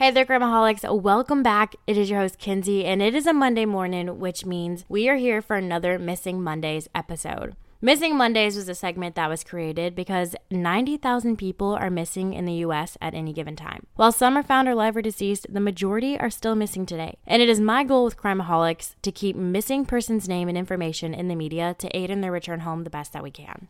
Hey there, Crimeaholics. Welcome back. It is your host, Kinsey, and it is a Monday morning, which means we are here for another Missing Mondays episode. Missing Mondays was a segment that was created because 90,000 people are missing in the US at any given time. While some are found alive or deceased, the majority are still missing today. And it is my goal with Crimeaholics to keep missing persons' name and information in the media to aid in their return home the best that we can.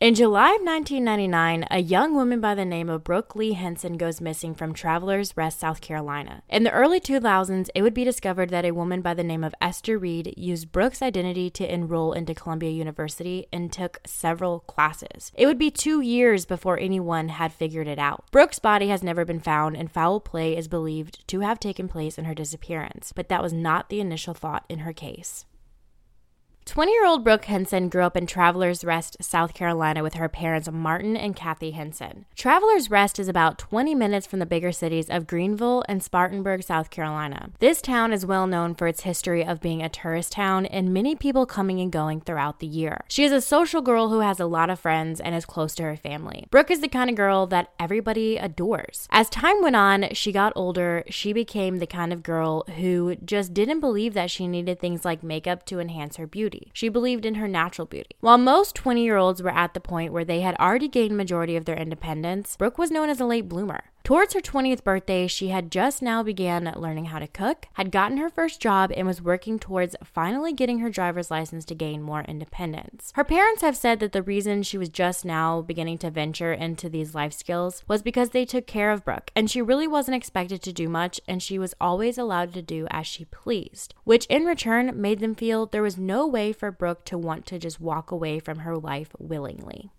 In July of 1999, a young woman by the name of Brooke Leigh Henson goes missing from Travelers Rest, South Carolina. In the early 2000s, it would be discovered that a woman by the name of Esther Reed used Brooke's identity to enroll into Columbia University and took several classes. It would be two years before anyone had figured it out. Brooke's body has never been found, and foul play is believed to have taken place in her disappearance, but that was not the initial thought in her case. 20 year old Brooke Henson grew up in Travelers Rest, South Carolina, with her parents Martin and Kathy Henson. Travelers Rest is about 20 minutes from the bigger cities of Greenville and Spartanburg, South Carolina. This town is well known for its history of being a tourist town and many people coming and going throughout the year. She is a social girl who has a lot of friends and is close to her family. Brooke is the kind of girl that everybody adores. As time went on, she got older, she became the kind of girl who just didn't believe that she needed things like makeup to enhance her beauty. She believed in her natural beauty. While most 20 year olds were at the point where they had already gained majority of their independence, Brooke was known as a late bloomer. Towards her 20th birthday, she had just now began learning how to cook, had gotten her first job, and was working towards finally getting her driver's license to gain more independence. Her parents have said that the reason she was just now beginning to venture into these life skills was because they took care of Brooke, and she really wasn't expected to do much, and she was always allowed to do as she pleased, which in return made them feel there was no way for Brooke to want to just walk away from her life willingly.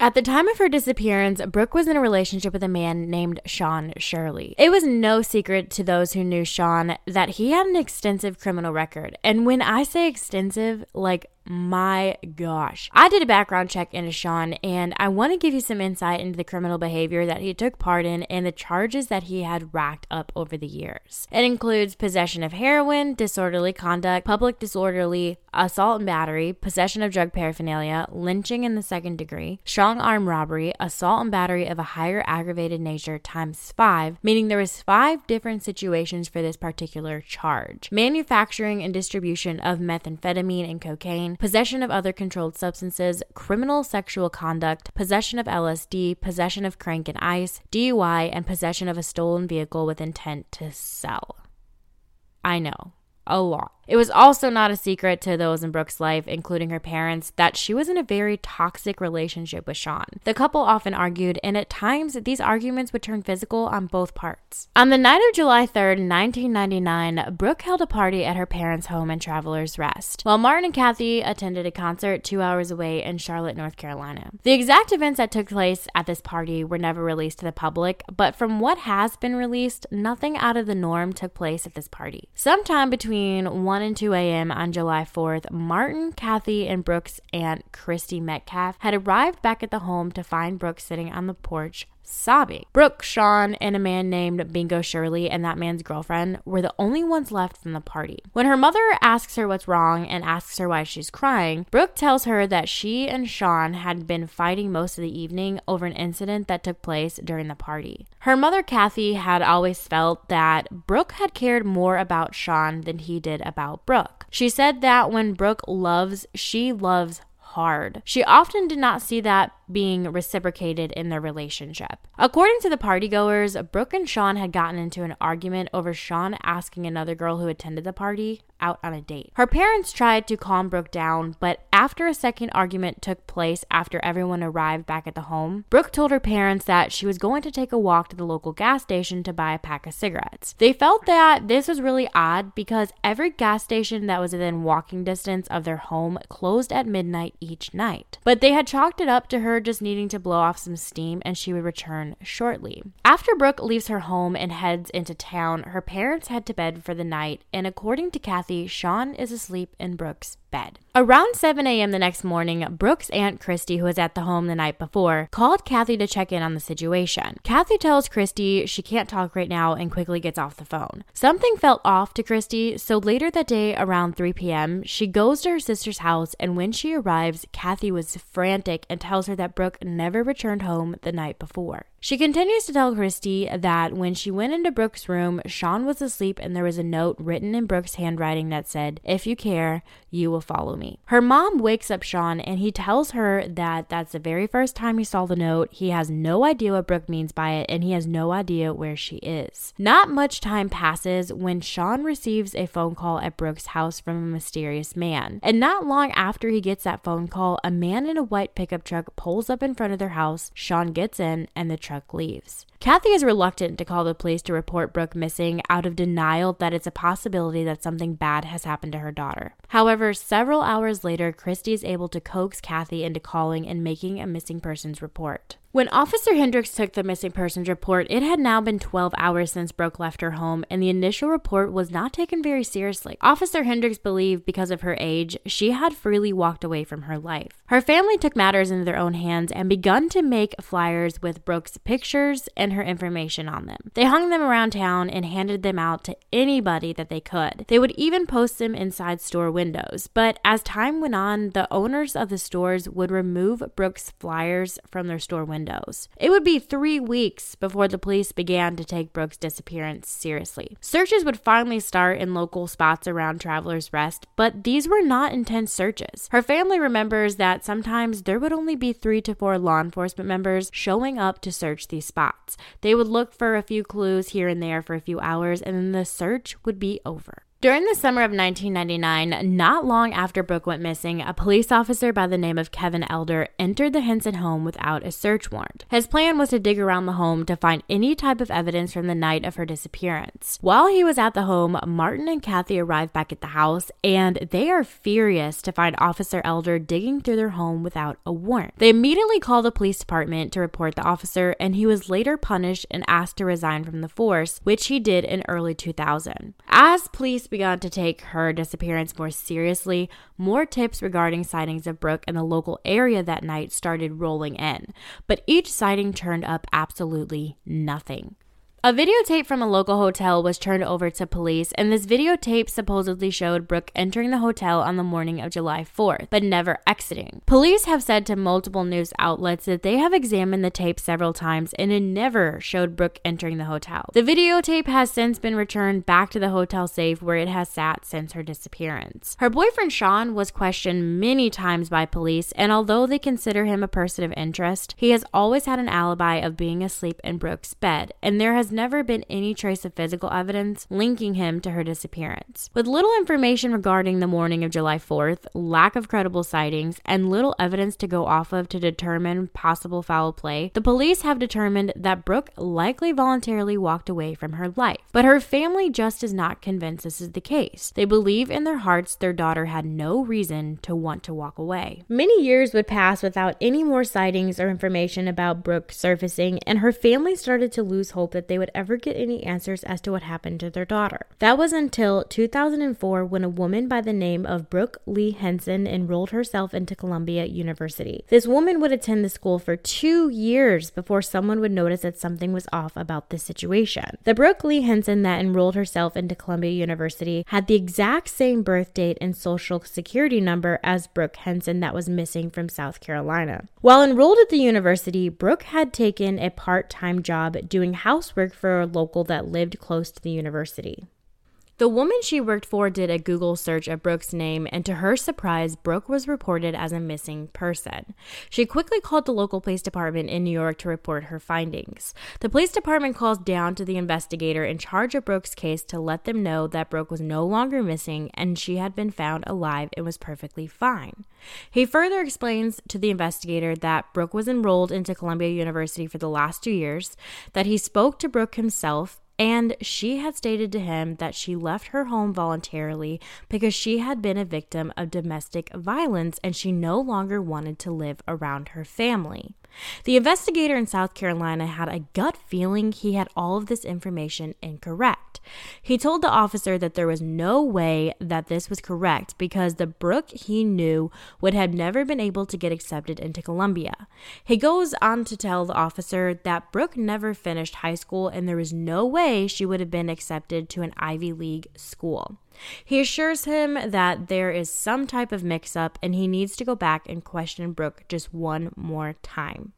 At the time of her disappearance, Brooke was in a relationship with a man named Sean Shirley. It was no secret to those who knew Sean that he had an extensive criminal record. And when I say extensive, like my gosh. I did a background check into Sean, and I want to give you some insight into the criminal behavior that he took part in and the charges that he had racked up over the years. It includes possession of heroin, disorderly conduct, public disorderly, assault and battery, possession of drug paraphernalia, lynching in the second degree, strong arm robbery, assault and battery of a higher aggravated nature times five, meaning there was five different situations for this particular charge. Manufacturing and distribution of methamphetamine and cocaine possession of other controlled substances, criminal sexual conduct, possession of LSD, possession of crank and ice, DUI, and possession of a stolen vehicle with intent to sell. I know, a lot. It was also not a secret to those in Brooke's life, including her parents, that she was in a very toxic relationship with Sean. The couple often argued, and at times these arguments would turn physical on both parts. On the night of July 3rd, 1999, Brooke held a party at her parents' home in Travelers Rest, while Martin and Kathy attended a concert two hours away in Charlotte, North Carolina. The exact events that took place at this party were never released to the public, but from what has been released, nothing out of the norm took place at this party. Sometime between 1 1 and 2 a.m. on July 4th, Martin, Kathy, and Brooke's aunt, Christy Metcalf, had arrived back at the home to find Brooks sitting on the porch sobbing. Brooke, Sean, and a man named Bingo Shirley and that man's girlfriend were the only ones left from the party. When her mother asks her what's wrong and asks her why she's crying, Brooke tells her that she and Sean had been fighting most of the evening over an incident that took place during the party. Her mother, Kathy, had always felt that Brooke had cared more about Sean than he did about Brooke. She said that when Brooke loves, she loves hard. She often did not see that being reciprocated in their relationship. According to the partygoers, Brooke and Sean had gotten into an argument over Sean asking another girl who attended the party out on a date. Her parents tried to calm Brooke down, but after a second argument took place after everyone arrived back at the home, Brooke told her parents that she was going to take a walk to the local gas station to buy a pack of cigarettes. They felt that this was really odd because every gas station that was within walking distance of their home closed at midnight each night. But they had chalked it up to her just needing to blow off some steam and she would return shortly. After Brooke leaves her home and heads into town, her parents head to bed for the night, and according to Kathy, Sean is asleep in Brooke's bed. Around 7 a.m. the next morning, Brooke's Aunt Christy, who was at the home the night before, called Kathy to check in on the situation. Kathy tells Christy she can't talk right now and quickly gets off the phone. Something felt off to Christy, so later that day around 3 p.m., she goes to her sister's house, and when she arrives, Kathy was frantic and tells her that Brooke never returned home the night before. She continues to tell Christy that when she went into Brooke's room, Sean was asleep and there was a note written in Brooke's handwriting that said, If you care, you will follow me. Her mom wakes up Sean and he tells her that that's the very first time he saw the note. He has no idea what Brooke means by it and he has no idea where she is. Not much time passes when Sean receives a phone call at Brooke's house from a mysterious man. And not long after he gets that phone call, a man in a white pickup truck pulls up in front of their house. Sean gets in and the truck truck leaves. Kathy is reluctant to call the police to report Brooke missing out of denial that it's a possibility that something bad has happened to her daughter. However, several hours later, Christy is able to coax Kathy into calling and making a missing persons report. When Officer Hendricks took the missing persons report, it had now been 12 hours since Brooke left her home, and the initial report was not taken very seriously. Officer Hendricks believed because of her age, she had freely walked away from her life. Her family took matters into their own hands and begun to make flyers with Brooke's pictures and her information on them. They hung them around town and handed them out to anybody that they could. They would even post them inside store windows. But as time went on, the owners of the stores would remove Brooke's flyers from their store windows. It would be three weeks before the police began to take Brooke's disappearance seriously. Searches would finally start in local spots around Travelers Rest, but these were not intense searches. Her family remembers that sometimes there would only be three to four law enforcement members showing up to search these spots. They would look for a few clues here and there for a few hours, and then the search would be over. During the summer of 1999, not long after Brooke went missing, a police officer by the name of Kevin Elder entered the Henson home without a search warrant. His plan was to dig around the home to find any type of evidence from the night of her disappearance. While he was at the home, Martin and Kathy arrive back at the house and they are furious to find Officer Elder digging through their home without a warrant. They immediately call the police department to report the officer and he was later punished and asked to resign from the force, which he did in early 2000. As police begun to take her disappearance more seriously, more tips regarding sightings of Brooke in the local area that night started rolling in. But each sighting turned up absolutely nothing. A videotape from a local hotel was turned over to police, and this videotape supposedly showed Brooke entering the hotel on the morning of July 4th, but never exiting. Police have said to multiple news outlets that they have examined the tape several times and it never showed Brooke entering the hotel. The videotape has since been returned back to the hotel safe where it has sat since her disappearance. Her boyfriend Sean was questioned many times by police, and although they consider him a person of interest, he has always had an alibi of being asleep in Brooke's bed, and there has never been any trace of physical evidence linking him to her disappearance. With little information regarding the morning of July 4th, lack of credible sightings, and little evidence to go off of to determine possible foul play, the police have determined that Brooke likely voluntarily walked away from her life. But her family just is not convinced this is the case. They believe in their hearts their daughter had no reason to want to walk away. Many years would pass without any more sightings or information about Brooke surfacing, and her family started to lose hope that they would would ever get any answers as to what happened to their daughter. That was until 2004 when a woman by the name of Brooke Leigh Henson enrolled herself into Columbia University. This woman would attend the school for two years before someone would notice that something was off about this situation. The Brooke Leigh Henson that enrolled herself into Columbia University had the exact same birth date and social security number as Brooke Henson that was missing from South Carolina. While enrolled at the university, Brooke had taken a part time job doing housework for a local that lived close to the university. The woman she worked for did a Google search of Brooke's name, and to her surprise, Brooke was reported as a missing person. She quickly called the local police department in New York to report her findings. The police department calls down to the investigator in charge of Brooke's case to let them know that Brooke was no longer missing and she had been found alive and was perfectly fine. He further explains to the investigator that Brooke was enrolled into Columbia University for the last two years, that he spoke to Brooke himself and she had stated to him that she left her home voluntarily because she had been a victim of domestic violence and she no longer wanted to live around her family. The investigator in South Carolina had a gut feeling he had all of this information incorrect. He told the officer that there was no way that this was correct because the Brooke he knew would have never been able to get accepted into Columbia. He goes on to tell the officer that Brooke never finished high school and there was no way she would have been accepted to an Ivy League school. He assures him that there is some type of mix up and he needs to go back and question Brooke just one more time.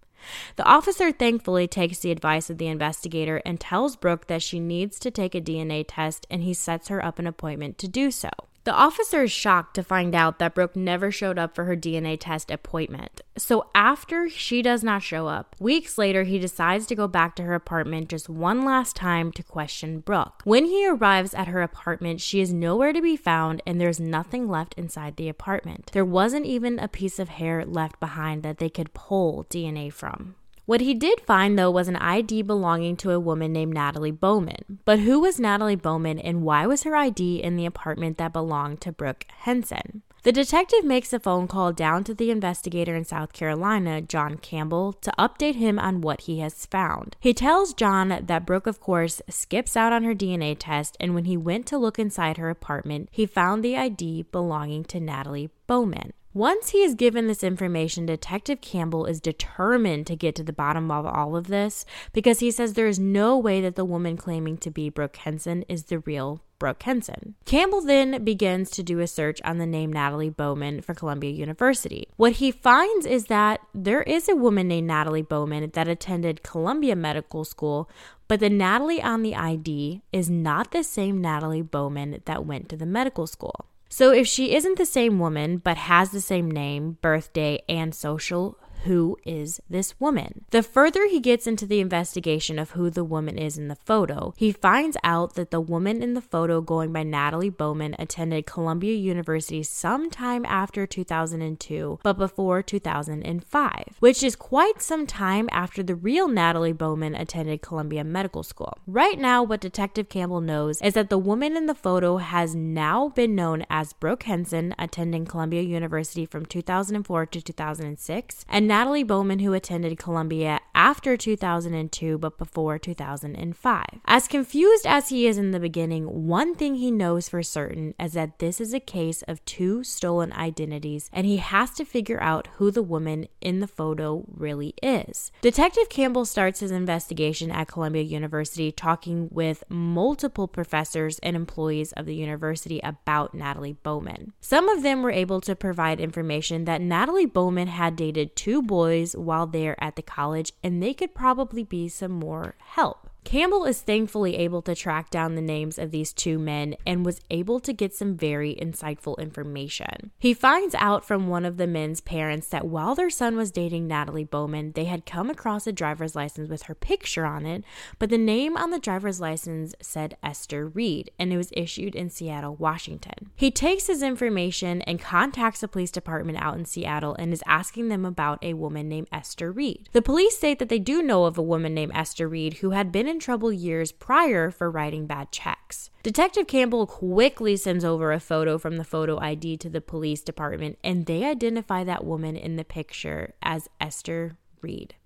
The officer thankfully takes the advice of the investigator and tells Brooke that she needs to take a DNA test and he sets her up an appointment to do so. The officer is shocked to find out that Brooke never showed up for her DNA test appointment. So, after she does not show up, weeks later, he decides to go back to her apartment just one last time to question Brooke. When he arrives at her apartment, she is nowhere to be found and there's nothing left inside the apartment. There wasn't even a piece of hair left behind that they could pull DNA from. What he did find, though, was an ID belonging to a woman named Natalie Bowman. But who was Natalie Bowman and why was her ID in the apartment that belonged to Brooke Henson? The detective makes a phone call down to the investigator in South Carolina, John Campbell, to update him on what he has found. He tells John that Brooke, of course, skips out on her DNA test, and when he went to look inside her apartment, he found the ID belonging to Natalie Bowman. Once he is given this information, Detective Campbell is determined to get to the bottom of all of this because he says there is no way that the woman claiming to be Brooke Henson is the real Brooke Henson. Campbell then begins to do a search on the name Natalie Bowman for Columbia University. What he finds is that there is a woman named Natalie Bowman that attended Columbia Medical School, but the Natalie on the ID is not the same Natalie Bowman that went to the medical school. So if she isn't the same woman but has the same name, birthday, and social, who is this woman? The further he gets into the investigation of who the woman is in the photo, he finds out that the woman in the photo going by Natalie Bowman attended Columbia University sometime after 2002, but before 2005, which is quite some time after the real Natalie Bowman attended Columbia Medical School. Right now, what Detective Campbell knows is that the woman in the photo has now been known as Brooke Henson, attending Columbia University from 2004 to 2006, and Natalie Bowman, who attended Columbia after 2002 but before 2005. As confused as he is in the beginning, one thing he knows for certain is that this is a case of two stolen identities and he has to figure out who the woman in the photo really is. Detective Campbell starts his investigation at Columbia University talking with multiple professors and employees of the university about Natalie Bowman. Some of them were able to provide information that Natalie Bowman had dated two boys while they're at the college, and they could probably be some more help. Campbell is thankfully able to track down the names of these two men and was able to get some very insightful information. He finds out from one of the men's parents that while their son was dating Natalie Bowman, they had come across a driver's license with her picture on it, but the name on the driver's license said Esther Reed and it was issued in Seattle, Washington. He takes his information and contacts the police department out in Seattle and is asking them about a woman named Esther Reed. The police state that they do know of a woman named Esther Reed who had been in in trouble years prior for writing bad checks. Detective Campbell quickly sends over a photo from the photo ID to the police department, and they identify that woman in the picture as Esther Reed.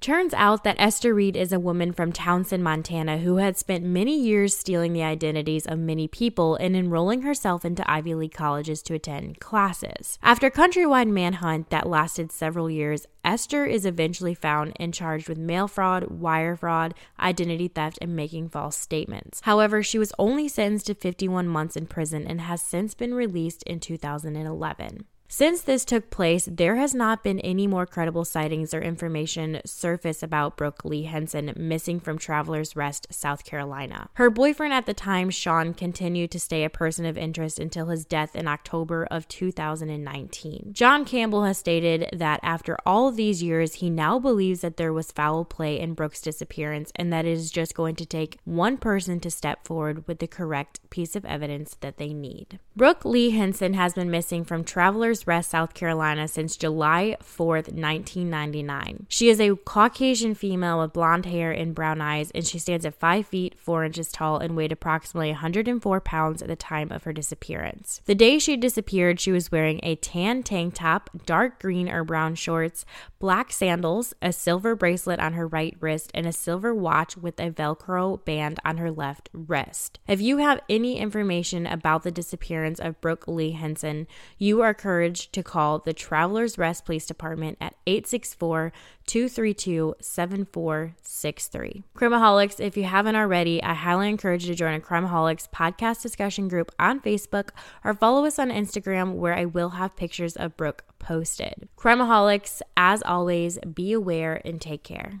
Turns out that Esther Reed is a woman from Townsend, Montana, who had spent many years stealing the identities of many people and enrolling herself into Ivy League colleges to attend classes. After a countrywide manhunt that lasted several years, Esther is eventually found and charged with mail fraud, wire fraud, identity theft, and making false statements. However, she was only sentenced to 51 months in prison and has since been released in 2011. Since this took place, there has not been any more credible sightings or information surface about Brooke Leigh Henson missing from Travelers Rest, South Carolina. Her boyfriend at the time, Sean, continued to stay a person of interest until his death in October of 2019. John Campbell has stated that after all these years, he now believes that there was foul play in Brooke's disappearance and that it is just going to take one person to step forward with the correct piece of evidence that they need. Brooke Leigh Henson has been missing from Travelers Rest, South Carolina since July 4th, 1999. She is a Caucasian female with blonde hair and brown eyes, and she stands at 5 feet 4 inches tall and weighed approximately 104 pounds at the time of her disappearance. The day she disappeared, she was wearing a tan tank top, dark green or brown shorts, black sandals, a silver bracelet on her right wrist, and a silver watch with a Velcro band on her left wrist. If you have any information about the disappearance of Brooke Leigh Henson, you are encouraged to call the Travelers Rest Police Department at 864 232 7463. Crimeaholics, if you haven't already, I highly encourage you to join a Crimeaholics podcast discussion group on Facebook or follow us on Instagram where I will have pictures of Brooke posted. Crimeaholics, as always, be aware and take care.